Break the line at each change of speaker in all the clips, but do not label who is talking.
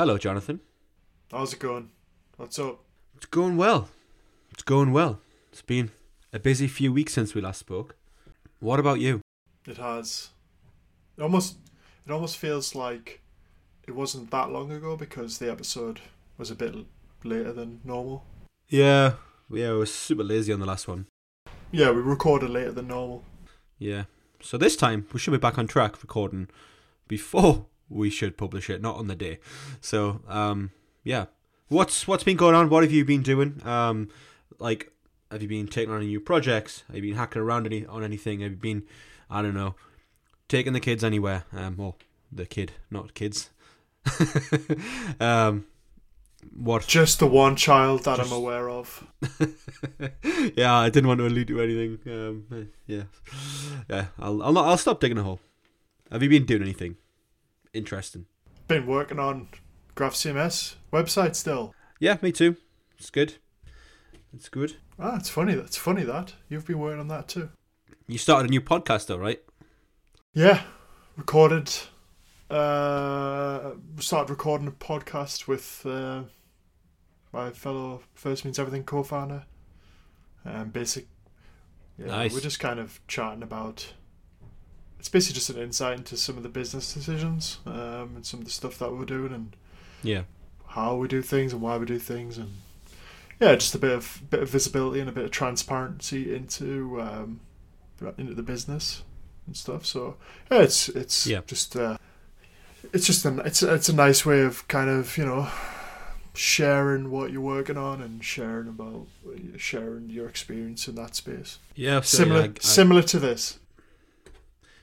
Hello, Jonathan.
How's it going? What's up?
It's going well. It's going well. It's been a busy few weeks since we last spoke. What about you?
It has. It almost it almost feels like it wasn't that long ago because the episode was a bit later than normal.
Yeah, yeah, we were super lazy on the last one.
Yeah, we recorded later than normal.
Yeah. So this time we should be back on track recording before we should publish it, not on the day. So, um, yeah. What's what's been going on? What have you been doing? Um, like, have you been taking on any new projects? Have you been hacking around any on anything? Have you been, I don't know, taking the kids anywhere? Um, well, the kid, not kids. um, what?
Just the one child that
Just-
I'm aware of.
yeah, I didn't want to allude to anything. Um, yeah, yeah. I'll I'll not, I'll stop digging a hole. Have you been doing anything interesting?
Been working on Graph CMS website still.
Yeah, me too. It's good. It's good.
Ah, it's funny. That's funny that you've been working on that too.
You started a new podcast though, right?
Yeah, recorded. Uh, started recording a podcast with uh, my fellow First Means Everything co-founder. Um, basic. Yeah,
Nice.
we're just kind of chatting about. It's basically just an insight into some of the business decisions um, and some of the stuff that we're doing and
Yeah.
how we do things and why we do things and yeah, just a bit of bit of visibility and a bit of transparency into um, into the business and stuff. So yeah, it's it's
Yeah.
just uh, it's just a it's it's a nice way of kind of you know sharing what you're working on and sharing about sharing your experience in that space.
Yeah.
similar
yeah, I- I-
similar to this.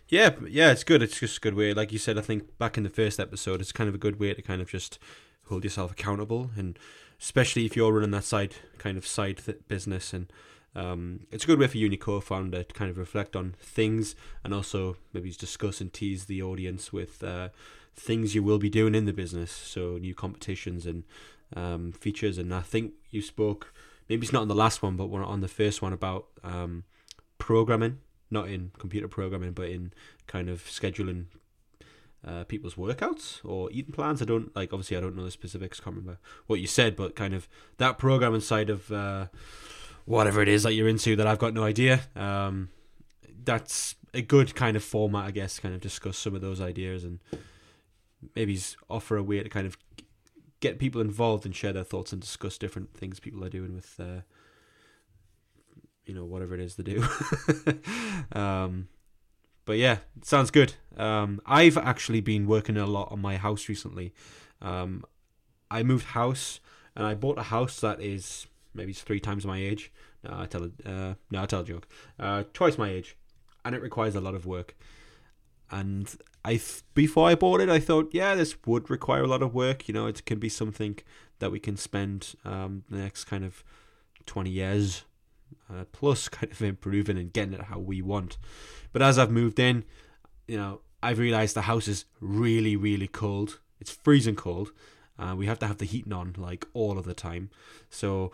Yeah, yeah, it's good. It's just a good way. Like you said, I think back in the first episode, it's kind of a good way to kind of just hold yourself accountable, and especially if you're running that side kind of side th- business, and um, it's a good way for you co-founder to kind of reflect on things, and also maybe discuss and tease the audience with uh, things you will be doing in the business, so new competitions and um, features. And I think you spoke, maybe it's not on the last one, but on the first one about um, programming not in computer programming, but in kind of scheduling uh, people's workouts or eating plans. I don't like. Obviously, I don't know the specifics. Can't remember what you said, but kind of that programming side of uh, whatever it is that you're into that I've got no idea. Um, that's a good kind of format, I guess. Kind of discuss some of those ideas and maybe offer a way to kind of get people involved and share their thoughts and discuss different things people are doing with. Uh, you know whatever it is to do. Um but yeah sounds good. Um i've actually been working a lot on my house recently. Um i moved house and i bought a house that is maybe it's three times my age. No i tell a uh no i tell a joke. Uh twice my age. And it requires a lot of work. And i th- before i bought it i thought yeah this would require a lot of work. You know it can be something that we can spend um the next kind of 20 years uh, plus kind of improving and getting it how we want. But as I've moved in, you know, I've realized the house is really, really cold. It's freezing cold. Uh, we have to have the heating on like all of the time. So,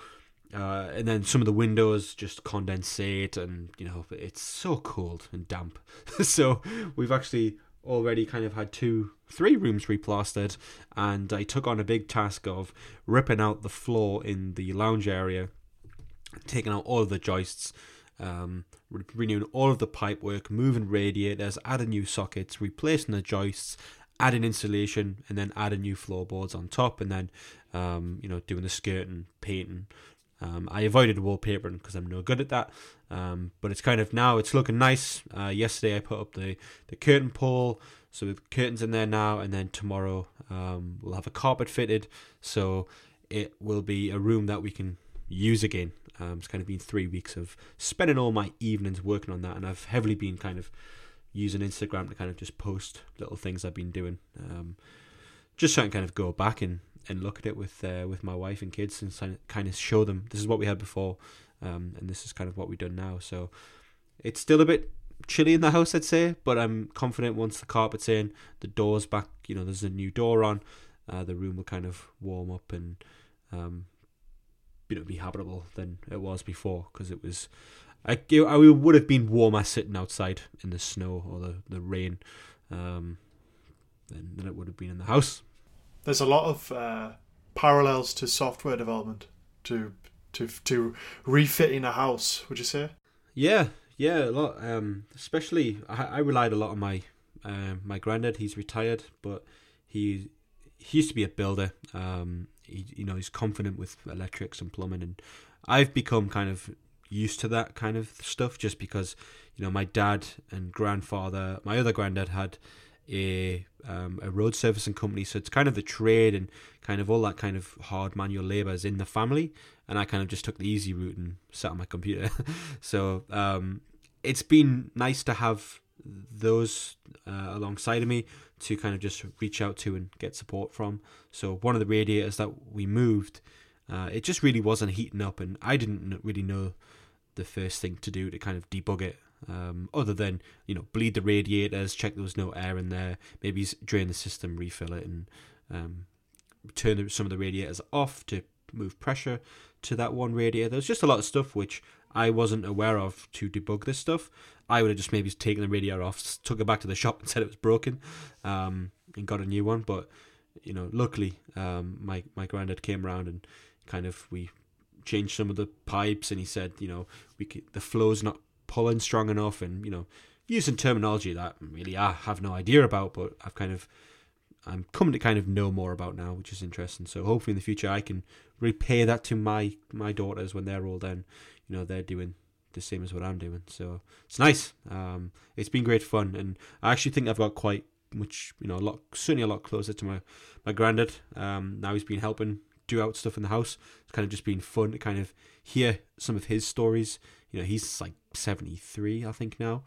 uh, and then some of the windows just condensate, and you know, it's so cold and damp. so we've actually already kind of had two, three rooms replastered, and I took on a big task of ripping out the floor in the lounge area taking out all of the joists, um, re- renewing all of the pipe work, moving radiators, adding new sockets, replacing the joists, adding insulation, and then adding new floorboards on top, and then um, you know doing the skirting, painting. Um, I avoided wallpapering because I'm no good at that. Um, but it's kind of now it's looking nice. Uh, yesterday I put up the, the curtain pole, so the curtains in there now, and then tomorrow um, we'll have a carpet fitted, so it will be a room that we can use again. Um, it's kind of been three weeks of spending all my evenings working on that, and I've heavily been kind of using Instagram to kind of just post little things I've been doing, um, just I can kind of go back and, and look at it with uh, with my wife and kids and kind of- kind of show them this is what we had before, um, and this is kind of what we've done now. So it's still a bit chilly in the house, I'd say, but I'm confident once the carpet's in, the door's back, you know, there's a new door on, uh, the room will kind of warm up and um, you know be habitable than it was before because it was I, I would have been warmer sitting outside in the snow or the, the rain um, than, than it would have been in the house.
there's a lot of uh, parallels to software development to to to refitting a house. Would you say?
Yeah, yeah, a lot. Um, especially, I, I relied a lot on my uh, my granddad. He's retired, but he he used to be a builder. Um, he, you know, he's confident with electrics and plumbing, and I've become kind of used to that kind of stuff just because you know my dad and grandfather, my other granddad had a um, a road servicing company, so it's kind of the trade and kind of all that kind of hard manual labour is in the family, and I kind of just took the easy route and sat on my computer. so um, it's been nice to have those uh, alongside of me to kind of just reach out to and get support from. So one of the radiators that we moved, uh, it just really wasn't heating up, and I didn't really know the first thing to do to kind of debug it. Um, other than you know bleed the radiators, check there was no air in there, maybe drain the system, refill it, and um, turn some of the radiators off to move pressure to that one radiator. There's just a lot of stuff which I wasn't aware of to debug this stuff. I would have just maybe taken the radiator off, took it back to the shop and said it was broken, um, and got a new one. But you know, luckily, um, my my granddad came around and kind of we changed some of the pipes, and he said, you know, we could, the flow's not pulling strong enough, and you know, using terminology that really I have no idea about, but I've kind of I'm coming to kind of know more about now, which is interesting. So hopefully in the future I can repay that to my my daughters when they're all and you know they're doing the same as what I'm doing. So it's nice. Um, it's been great fun, and I actually think I've got quite much, you know, a lot certainly a lot closer to my my granddad. Um, now he's been helping do out stuff in the house. It's kind of just been fun to kind of hear some of his stories. You know, he's like 73, I think now.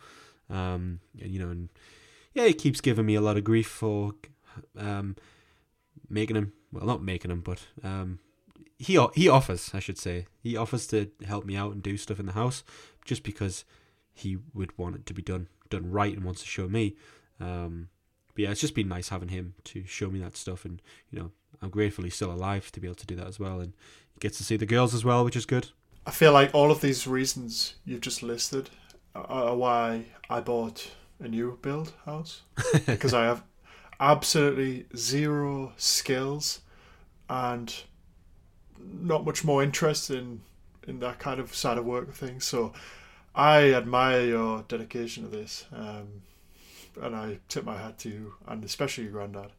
Um, and, you know, and yeah, he keeps giving me a lot of grief for um, making him well, not making him, but um, he he offers, I should say, he offers to help me out and do stuff in the house, just because he would want it to be done done right and wants to show me. Um, but yeah, it's just been nice having him to show me that stuff, and you know, I'm grateful he's still alive to be able to do that as well, and he gets to see the girls as well, which is good.
I feel like all of these reasons you've just listed are why I bought a new build house because I have absolutely zero skills and not much more interest in in that kind of side of work things. So I admire your dedication to this, um, and I tip my hat to you, and especially your granddad.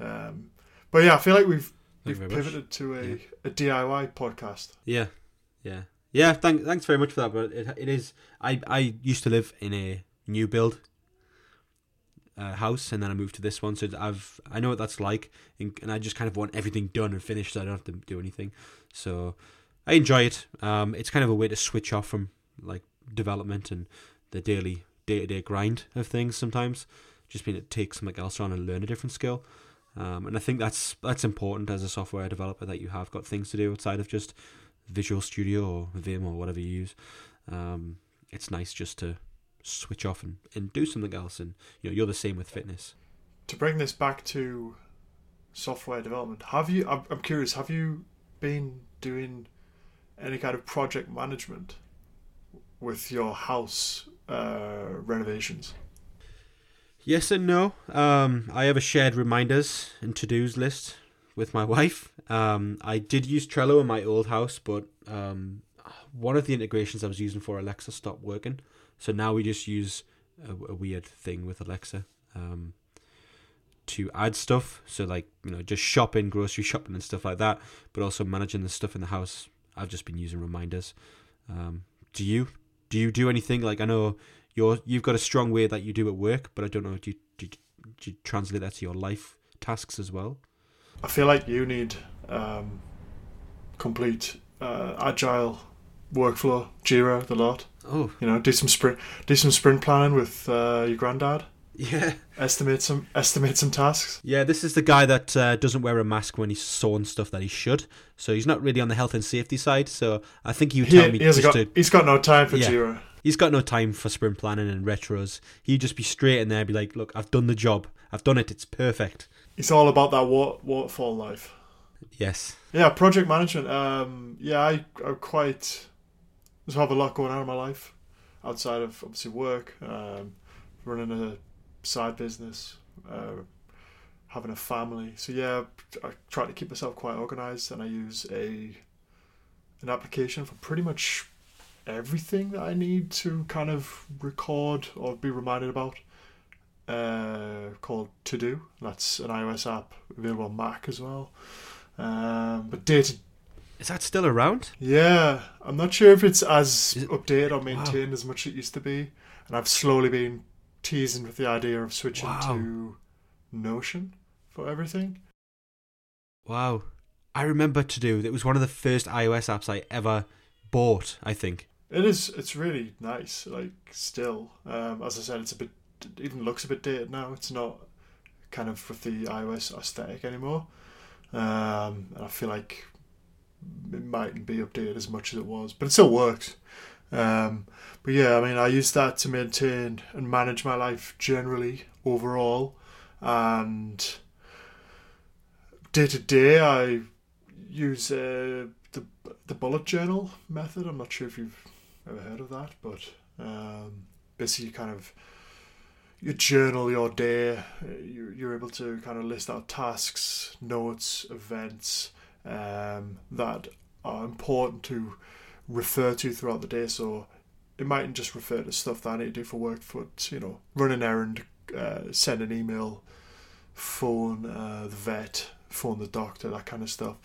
Um, but yeah, I feel like we've we've pivoted much. to a, yeah. a DIY podcast.
Yeah, yeah, yeah. Thank, thanks very much for that. But it, it is. I I used to live in a new build uh, house, and then I moved to this one. So I've I know what that's like, and, and, I just kind of want everything done and finished, so I don't have to do anything. So I enjoy it. Um, it's kind of a way to switch off from like development and the daily day to day grind of things. Sometimes just being to take something else on and learn a different skill. Um, and I think that's that's important as a software developer that you have got things to do outside of just Visual Studio or Vim or whatever you use. Um, it's nice just to switch off and, and do something else. And you know, you're the same with fitness.
To bring this back to software development, have you? I'm, I'm curious. Have you been doing any kind of project management with your house uh, renovations?
Yes and no. Um, I have a shared reminders and to dos list with my wife. Um, I did use Trello in my old house, but um, one of the integrations I was using for Alexa stopped working. So now we just use a, a weird thing with Alexa um, to add stuff. So like you know just shopping, grocery shopping, and stuff like that. But also managing the stuff in the house. I've just been using reminders. Um, do you do you do anything like I know you're you've got a strong way that you do at work, but I don't know do you, do do you translate that to your life tasks as well?
I feel like you need um, complete uh, agile workflow, Jira, the lot.
Oh,
you know, do some sprint, do some sprint planning with uh, your granddad.
Yeah.
Estimate some estimate some tasks.
Yeah, this is the guy that uh, doesn't wear a mask when he's sawing stuff that he should. So he's not really on the health and safety side. So I think he would tell me
he just
got,
to, he's got no time for yeah, Jira.
He's got no time for sprint planning and retros. He'd just be straight in there, be like, "Look, I've done the job. I've done it. It's perfect."
It's all about that waterfall life.
Yes.
Yeah, project management. Um, yeah, I, I'm quite just have a lot going on in my life outside of obviously work, um, running a side business, uh, having a family. So yeah, I try to keep myself quite organized, and I use a an application for pretty much everything that I need to kind of record or be reminded about. Uh, called To Do. That's an iOS app available on Mac as well. Um, but day to
Is that still around?
yeah, I'm not sure if it's as
it-
updated or maintained as much as it used to be, and I've slowly been teasing with the idea of switching
Wow.
to Notion for everything.
Wow. I remember to do. It was one of the first iOS apps I ever bought. I think.
It is. It's really nice. Like still, um, as I said, it's a bit. It even looks a bit dated now. It's not kind of with the iOS aesthetic anymore. Um, and I feel like it mightn't be updated as much as it was, but it still works. Um, but yeah, I mean, I use that to maintain and manage my life generally overall, and day to day, I use uh, the the bullet journal method. I'm not sure if you've ever heard of that, but um, basically, you kind of you journal your day. uh, You, you're able to kind of list out tasks, notes, events um, that are important to refer to throughout the day. So it mightn't just refer to stuff that I need to do for work, but you know, run an errand, uh, send an email, phone uh, the vet, phone the doctor, that kind of stuff.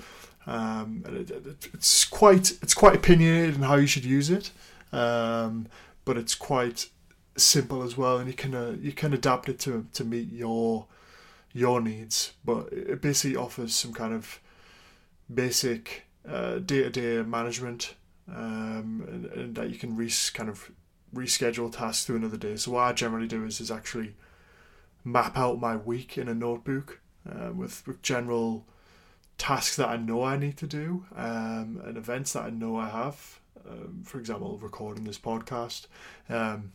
Um, it, it, it's quite it's quite opinionated in how you should use it, um, but it's quite simple as well, and you can uh, you can adapt it to to meet your your needs. But it basically offers some kind of basic day to day management, um, and, and that you can re- kind of reschedule tasks to another day. So what I generally do is is actually map out my week in a notebook um, with with general tasks that I know I need to do um, and events that I know I have. Um, for example, recording this podcast. Um,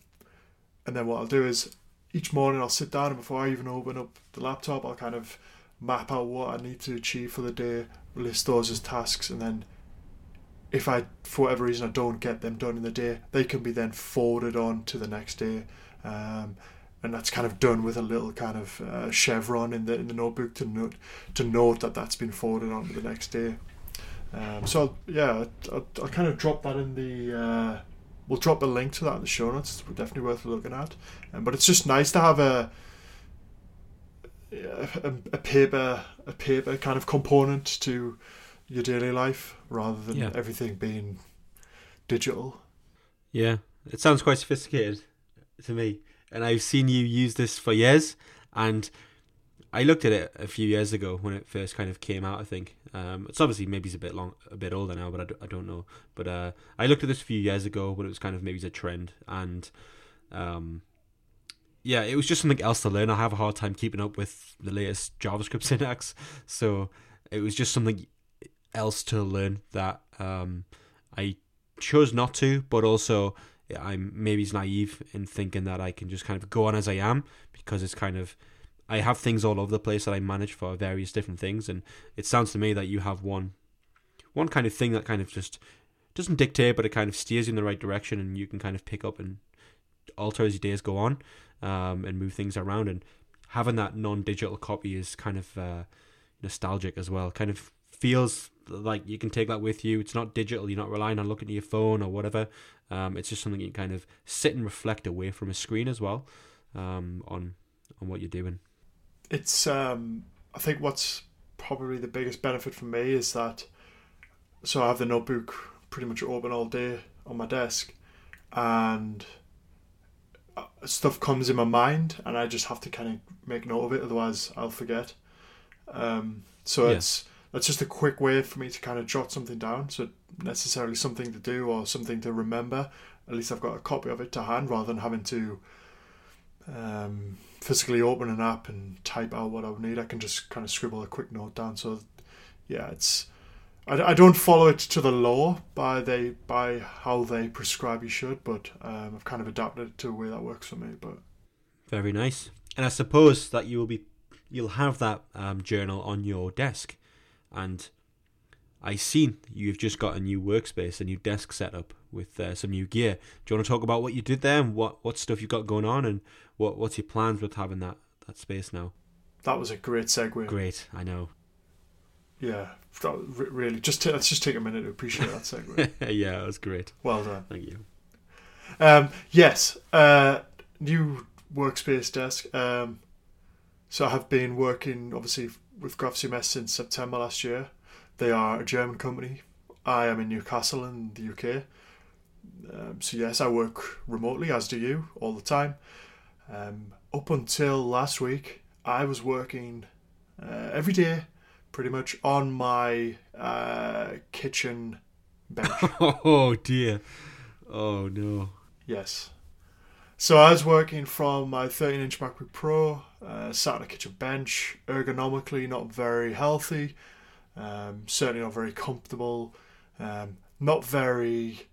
and then what I'll do is each morning I'll sit down and before I even open up the laptop, I'll kind of map out what I need to achieve for the day, list those as tasks, and then if I, for whatever reason, I don't get them done in the day, they can be then forwarded on to the next day. Um, and that's kind of done with a little kind of uh, chevron in the in the notebook to note to note that that's been forwarded on to the next day. Um, so yeah, I'll, I'll kind of drop that in the. Uh, we'll drop a link to that in the show notes. It's definitely worth looking at. Um, but it's just nice to have a a, a paper a paper kind of component to your daily life rather than
Yeah.
everything being digital.
Yeah, it sounds quite sophisticated to me, and I've seen you use this for years. And I looked at it a few years ago when it first kind of came out. I think um, it's obviously maybe it's a bit long, a bit older now, but I, d- I don't know. But uh, I looked at this a few years ago when it was kind of maybe a trend, and um, yeah, it was just something else to learn. I have a hard time keeping up with the latest JavaScript syntax, so it was just something else to learn that um, I chose not to, but also I'm maybe naive in thinking that I can just kind of go on as I am because it's kind of I have things all over the place that I manage for various different things, and it sounds to me that you have one one kind of thing that kind of just doesn't dictate, but it kind of steers you in the right direction, and you can kind of pick up and alter as your days go on, um, and move things around. And having that non-digital copy is kind of uh, nostalgic as well. Kind of feels like you can take that with you. It's not digital. You're not relying on looking at your phone or whatever. Um, it's just something you kind of sit and reflect away from a screen as well um, on on what you're doing.
It's um, I think what's probably the biggest benefit for me is that so I have the notebook pretty much open all day on my desk, and stuff comes in my mind, and I just have to kind of make note of it, otherwise I'll forget. Um, so
Yeah.
it's that's just a quick way for me to kind of jot something down. So necessarily something to do or something to remember. At least I've got a copy of it to hand rather than having to um, physically open an app and type out what I would need. I can just kind of scribble a quick note down. So yeah, it's I, I don't follow it to the law by they by how they prescribe you should, but um, I've kind of adapted it to a way that works for me. But
Very nice. And I suppose that you will be you'll have that um, journal on your desk, and I seen you've just got a new workspace, a new desk setup with uh, some new gear. Do you want to talk about what you did there and what what stuff you've got going on and what what's your plans with having that that space now?
That was a great segue.
Great, I know.
Yeah, that, really. Just t- let's just take a minute to appreciate that segue.
yeah, it was great.
well done.
Thank you.
Um, yes, uh, new workspace desk. Um, so I have been working obviously with GraphCMS since September last year. They are a German company. I am in Newcastle in the UK. Um, so yes, I work remotely, as do you, all the time. Um, up until last week, I was working uh, every day, pretty much on my uh, kitchen bench.
Oh dear. Oh no.
Yes. So I was working from my 13 inch MacBook Pro, uh, sat on a kitchen bench, ergonomically not very healthy, um, certainly not very comfortable, um, not very,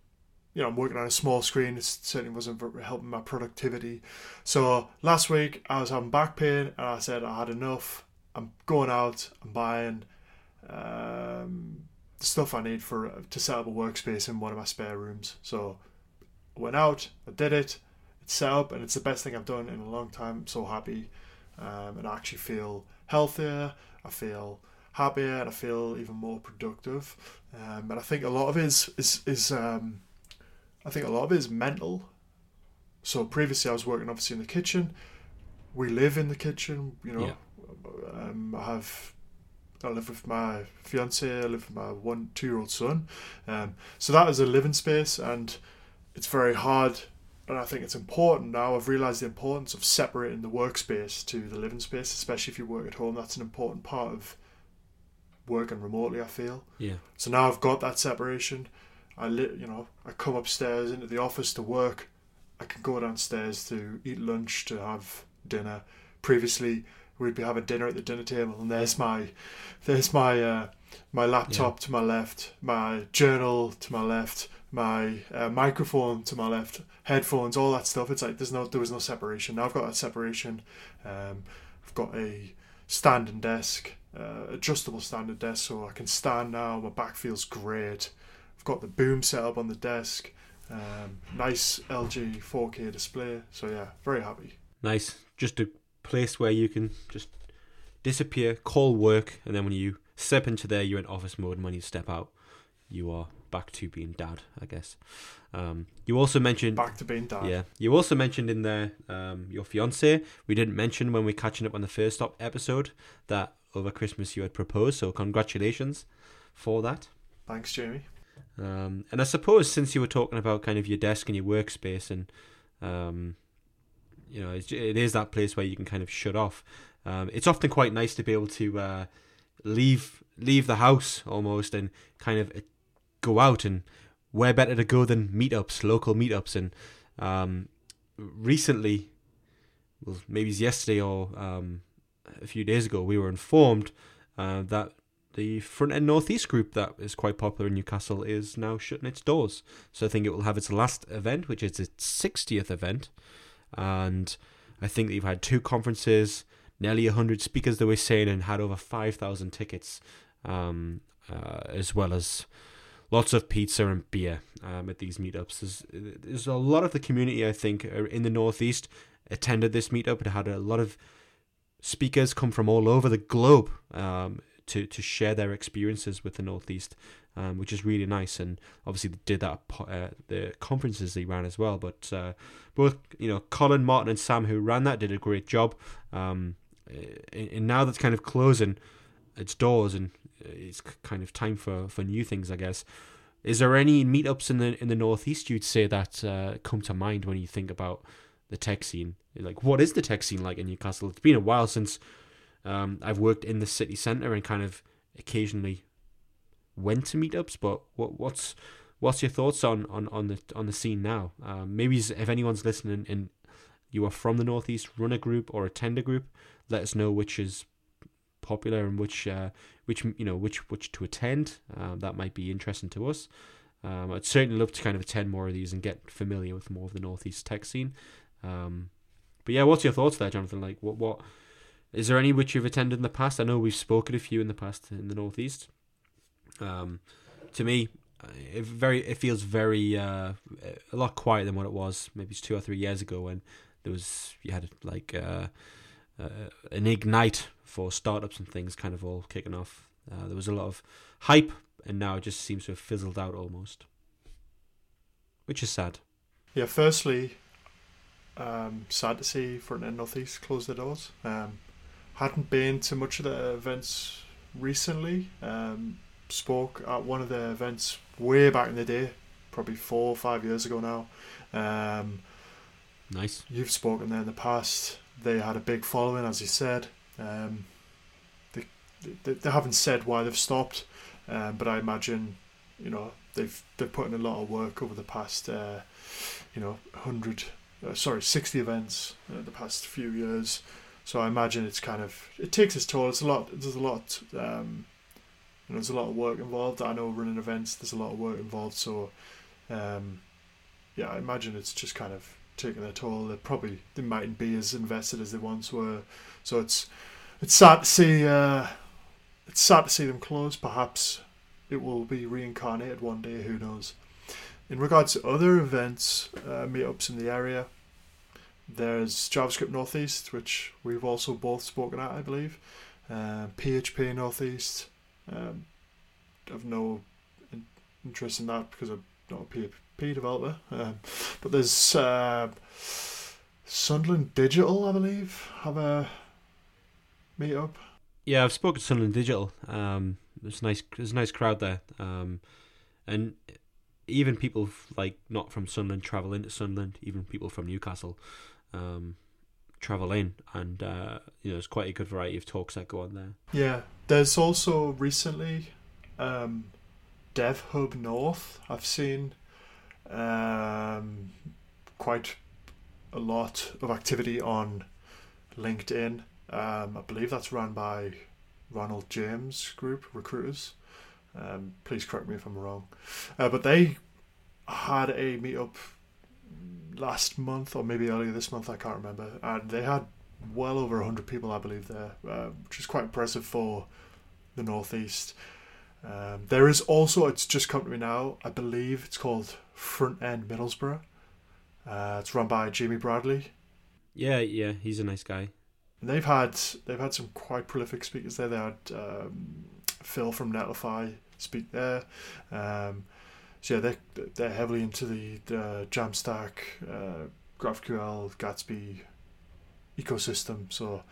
you know, I'm working on a small screen, it certainly wasn't helping my productivity. So last week I was having back pain and I said I had enough. I'm going out, I'm buying um, the stuff I need for to set up a workspace in one of my spare rooms. So I went out, I did it, it's set up, and it's the best thing I've done in a long time. I'm so happy, um, and I actually feel healthier. I feel happier, and I feel even more productive. Um, and I think a lot of it is is, is um, I think a lot of it is mental. So previously, I was working obviously in the kitchen. We live in the kitchen, you know. Um, I have I live with my fiance. I live with my one two year old son. Um, so that is a living space, and it's very hard. And I think it's important now. I've realised the importance of separating the workspace to the living space, especially if you work at home. That's an important part of working remotely. I feel.
Yeah.
So now I've got that separation. I li- you know I come upstairs into the office to work. I can go downstairs to eat lunch to have dinner. Previously, we'd be having dinner at the dinner table, and there's my there's my uh, my laptop to my left, my journal to my left, my uh, microphone to my left, headphones, all that stuff. It's like there's no there was no separation. Now I've got that separation. Um, I've got a standing desk, uh, adjustable standing desk, so I can stand now. My back feels great. I've got the boom set up on the desk. Um, nice LG 4K display. So yeah, very happy.
Nice. Just a place where you can just disappear, call work, and then when you step into there, you're in office mode, and when you step out, you are back to being dad, I guess. Um, you also mentioned
Back to being dad.
Yeah, you also mentioned in there um, your fiance. We didn't mention when we were catching up on the first stop episode that over Christmas you had proposed. So congratulations for that.
Thanks, Jamie.
Um, and I suppose since you were talking about kind of your desk and your workspace, and um, you know, it's, it is that place where you can kind of shut off. Um, it's often quite nice to be able to uh, leave leave the house almost and kind of uh, go out and where better to go than meetups, local meetups, and um, recently, well, maybe it's yesterday or um, a few days ago, we were informed uh, that the Front End Northeast group that is quite popular in Newcastle is now shutting its doors. So I think it will have its last event, which is its 60th event, and I think they've had two conferences, nearly 100 speakers, they were saying, and had over 5,000 tickets, um, uh, as well as lots of pizza and beer um, at these meetups. There's, there's a lot of the community, I think, uh, in the Northeast attended this meetup. It had a lot of speakers come from all over the globe um, to, to share their experiences with the Northeast, um, which is really nice. And obviously, they did that uh, the conferences they ran as well. But uh, both, you know, Colin, Martin, and Sam, who ran that, did a great job. Um, and now that's kind of closing its doors and it's kind of time for, for new things, I guess. Is there any meetups in the in the northeast you'd say that uh, come to mind when you think about the tech scene? Like, what is the tech scene like in Newcastle? It's been a while since um, I've worked in the city centre and kind of occasionally went to meetups. But what what's what's your thoughts on, on, on the on the scene now? Um, maybe if anyone's listening and you are from the northeast, run a group or attend a group. Let us know which is popular and which uh, which you know which which to attend. Um, that might be interesting to us. Um, I'd certainly love to kind of attend more of these and get familiar with more of the northeast tech scene. Um, but yeah, what's your thoughts there, Jonathan? Like, what what is there any which you've attended in the past? I know we've spoken a few in the past in the northeast. Um, to me, it very it feels very uh, a lot quieter than what it was maybe two or three years ago when there was you had like uh, uh, an ignite for startups and things kind of all kicking off. Uh, there was a lot of hype, and now it just seems to have fizzled out almost, which is sad.
Yeah, firstly, um, sad to see Frontend Northeast close their doors. Um, hadn't been to much of the events recently. Um, spoke at one of the events way back in the day, probably four or five years ago now. Um,
nice.
You've spoken there in the past. They had a big following, as you said. Um, they, they, they haven't said why they've stopped, um, but I imagine, you know, they've they've put in a lot of work over the past, uh, you know, hundred, uh, sorry, sixty events uh, the past few years. So I imagine it's kind of it takes its toll. It's a lot. There's a lot. Um, there's a lot of work involved. I know running events. There's a lot of work involved. So, um, yeah, I imagine it's just kind of taking their toll. They probably they mightn't be as invested as they once were. So it's it's sad to see. Uh, it's sad to see them close. Perhaps it will be reincarnated one day. Who knows? In regards to other events, uh, meetups in the area, there's JavaScript Northeast, which we've also both spoken at, I believe. Uh, PHP Northeast. Um, I've no interest in that because I'm not a PHP developer. Um, but there's uh, Sunderland Digital, I believe, have a meetup.
Yeah, I've spoken to Sunderland Digital. Um, there's nice, there's a nice crowd there, um, and even people like not from Sunderland travel into Sunderland. Even people from Newcastle um, travel in, and uh, you know, there's quite a good variety of talks that go on there.
Yeah, there's also recently um, Dev Hub North. I've seen um, quite a lot of activity on LinkedIn. Um, I believe that's run by Ronald James Group Recruiters. Um, please correct me if I'm wrong. Uh, but they had a meetup last month or maybe earlier this month, I can't remember, and they had well over 100 people, I believe, there, uh, which is quite impressive for the Northeast. Um, there is also, it's just come to me now, I believe it's called Front End Middlesbrough. Uh, it's run by Jamie Bradley.
Yeah, yeah, he's a nice guy.
And they've had they've had some quite prolific speakers there. They had um, Phil from Netlify speak there. Um, so yeah, they're they're heavily into the, the Jamstack, uh, GraphQL, Gatsby ecosystem. So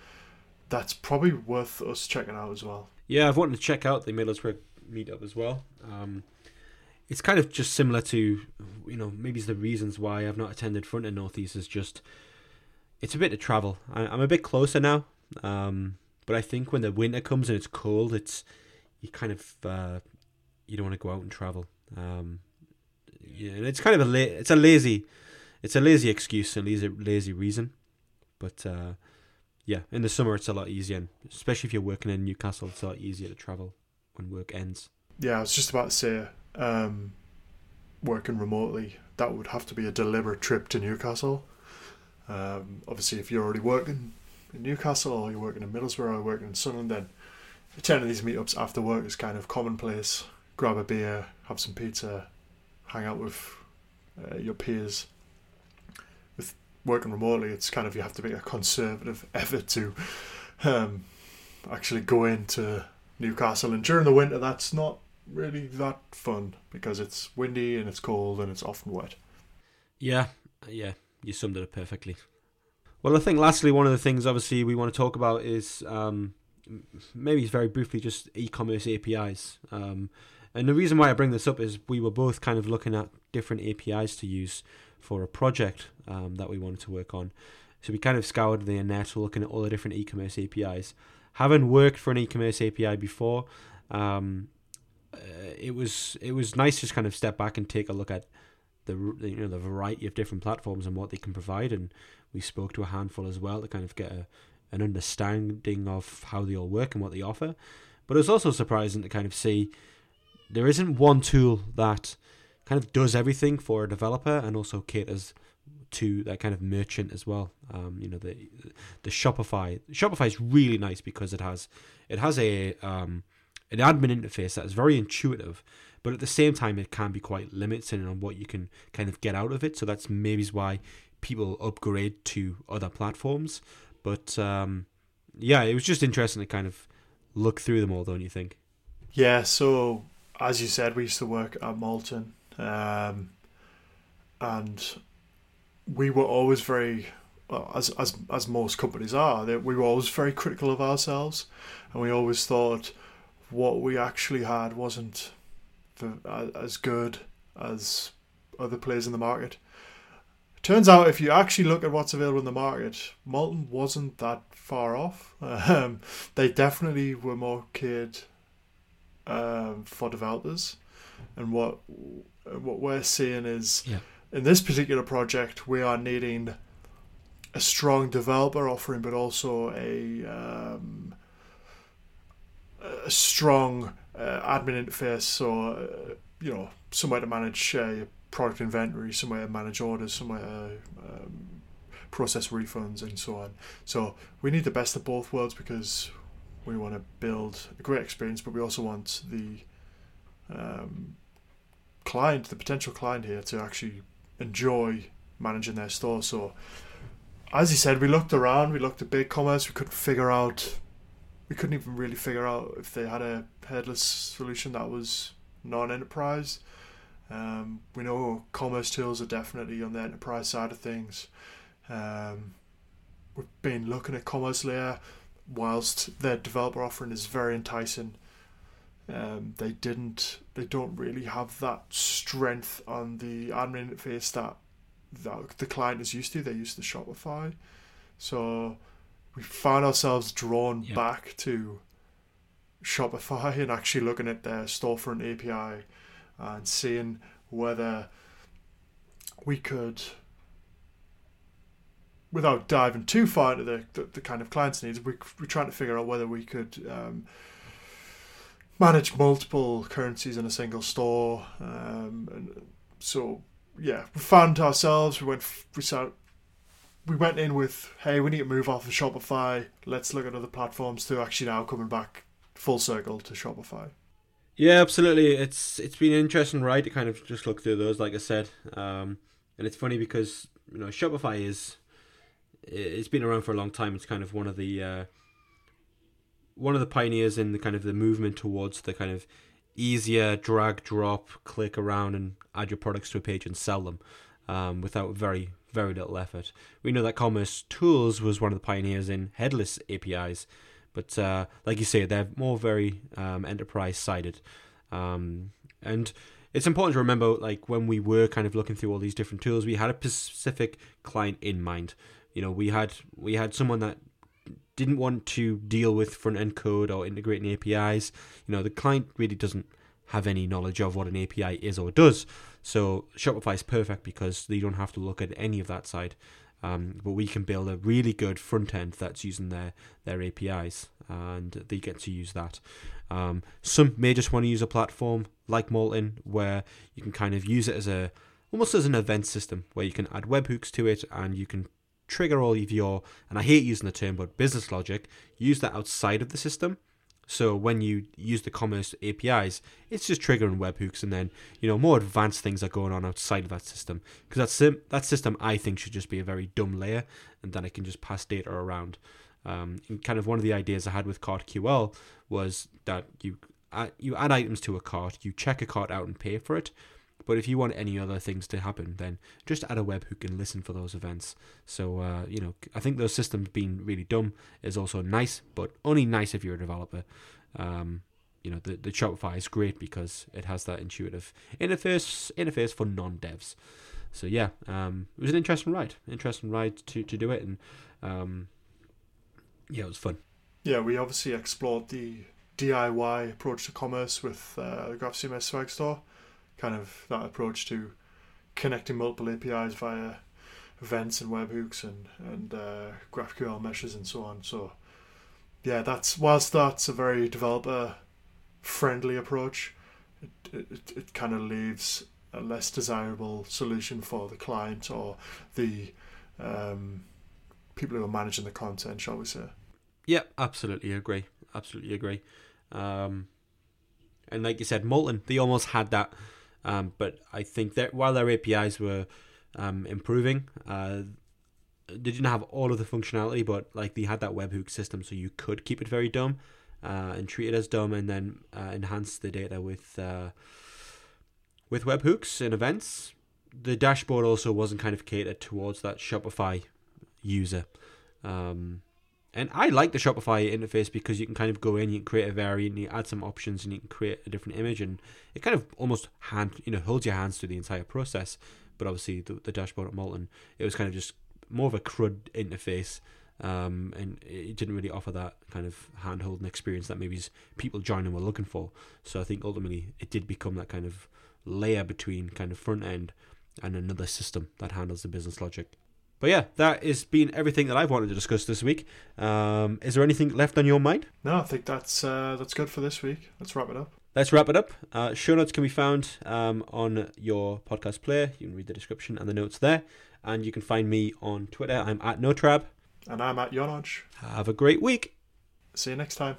that's probably worth us checking out as well.
Yeah, I've wanted to check out the Middlesbrough meetup as well. Um, it's kind of just similar to, you know, maybe the reasons why I've not attended Front End Northeast is just it's a bit of travel. I, am a bit closer now, um, but I think when the winter comes and it's cold, it's you kind of uh, you don't want to go out and travel. Um, yeah, and it's kind of a la- it's a lazy, it's a lazy excuse, a lazy lazy reason, but uh, yeah, in the summer it's a lot easier, and especially if you're working in Newcastle, it's a lot easier to travel when work ends.
Yeah, I was just about to say, um, working remotely, that would have to be a deliberate trip to Newcastle. Um, obviously, if you're already working in Newcastle or you're working in Middlesbrough or working in Sunderland, then attending these meetups after work is kind of commonplace. Grab a beer, have some pizza, hang out with uh, your peers. With working remotely, it's kind of you have to make a conservative effort to um, actually go into Newcastle, and during the winter, that's not really that fun because it's windy and it's cold and it's often wet.
Yeah, yeah, you summed it up perfectly. Well, I think lastly, one of the things obviously we want to talk about is um, maybe very briefly just e-commerce APIs. Um, and the reason why I bring this up is we were both kind of looking at different APIs to use for a project um, that we wanted to work on. So we kind of scoured the net, looking at all the different e-commerce APIs. Having worked for an e-commerce API before, um, uh, it was it was nice to just kind of step back and take a look at the you know the variety of different platforms and what they can provide. And we spoke to a handful as well to kind of get a, an understanding of how they all work and what they offer. But it was also surprising to kind of see there isn't one tool that kind of does everything for a developer and also caters to that kind of merchant as well. Um, you know the the Shopify Shopify is really nice because it has it has a um, an admin interface that is very intuitive, but at the same time it can be quite limiting on what you can kind of get out of it. So that's maybe why people upgrade to other platforms. But um, yeah, it was just interesting to kind of look through them all, don't you think?
Yeah, so as you said, we used to work at Moltin, um, and we were always very, well, as as as most companies are, that we were always very critical of ourselves, and we always thought what we actually had wasn't as good as other players in the market. Turns out, if you actually look at what's available in the market, Moltin wasn't that far off. Um, they definitely were more catered um, for developers, and what what we're seeing is
yeah.
in this particular project we are needing a strong developer offering, but also a um, a strong uh, admin interface. So uh, you know, somewhere to manage uh, your product inventory, somewhere to manage orders, somewhere to um, process refunds, and so on. So we need the best of both worlds because we want to build a great experience, but we also want the um, client, the potential client here, to actually enjoy managing their store. So, as you said, we looked around, we looked at BigCommerce, we couldn't figure out, we couldn't even really figure out if they had a headless solution that was non-enterprise. Um, we know commercetools are definitely on the enterprise side of things. Um, we've been looking at commerce layer whilst their developer offering is very enticing, um, they didn't they don't really have that strength on the admin interface that, that the client is used to. They're used to Shopify, so we found ourselves drawn yep. back to Shopify and actually looking at their storefront API and seeing whether we could without diving too far into the, the, the, kind of client's needs, we, we're trying to figure out whether we could um, manage multiple currencies in a single store. Um, and so, yeah, we found ourselves. We went. We started, We went in with, hey, we need to move off of Shopify. Let's look at other platforms. To actually now coming back full circle to Shopify.
Yeah, absolutely. It's it's been interesting, right? To kind of just look through those, like I said, um, and it's funny because you know Shopify is it's been around for a long time. It's kind of one of the uh, one of the pioneers in the kind of the movement towards the kind of easier drag drop click around and add your products to a page and sell them um, without very very little effort. We know that commercetools was one of the pioneers in headless apis but uh, like you say they're more very um, enterprise sided um, and it's important to remember like when we were kind of looking through all these different tools we had a specific client in mind you know, we had we had someone that didn't want to deal with front end code or integrating APIs. You know, the client really doesn't have any knowledge of what an API is or does. So Shopify is perfect because they don't have to look at any of that side. Um, but we can build a really good front end that's using their their APIs, and they get to use that. Um, some may just want to use a platform like Moltin, where you can kind of use it as a almost as an event system, where you can add webhooks to it and you can trigger all of your, and I hate using the term, but business logic, use that outside of the system. So when you use the commerce APIs, it's just triggering webhooks, and then you know more advanced things are going on outside of that system. Because that sim- that system, I think, should just be a very dumb layer, and then it can just pass data around. Um, and kind of one of the ideas I had with CartQL was that you add, you add items to a cart, you check a cart out and pay for it, but if you want any other things to happen, then just add a webhook and listen for those events. So, uh, you know, I think those systems being really dumb is also nice, but only nice if you're a developer. Um, you know, the, the Shopify is great because it has that intuitive interface interface for non-devs. So yeah, um, it was an interesting ride, interesting ride to, to do it, and um, yeah, it was fun.
Yeah, we obviously explored the DIY approach to commerce with uh, the GraphCMS Swag Store kind of that approach to connecting multiple APIs via events and webhooks and and uh, GraphQL meshes and so on. So yeah, that's whilst that's a very developer friendly approach, it, it, it kind of leaves a less desirable solution for the client or the um, people who are managing the content, shall we say?
Yeah, absolutely agree. Absolutely agree. Um, and like you said, Moltin, they almost had that um, but I think that while their APIs were um, improving, uh, they didn't have all of the functionality, but like they had that webhook system, so you could keep it very dumb uh, and treat it as dumb, and then uh, enhance the data with uh, with webhooks and events. The dashboard also wasn't kind of catered towards that Shopify user. Um, and I like the Shopify interface because you can kind of go in, you can create a variant, you add some options, and you can create a different image, and it kind of almost hand you know holds your hands through the entire process. But obviously, the, the dashboard at Moltin, it was kind of just more of a crud interface, um, and it didn't really offer that kind of hand-holding experience that maybe people joining were looking for. So I think ultimately it did become that kind of layer between kind of front end and another system that handles the business logic. But yeah, that has been everything that I've wanted to discuss this week. Um, is there anything left on your mind?
No, I think that's uh, that's good for this week. Let's wrap it up.
Let's wrap it up. Uh, show notes can be found um, on your podcast player. You can read the description and the notes there. And you can find me on Twitter. I'm at NoTrab.
And I'm at Yonoj.
Have a great week.
See you next time.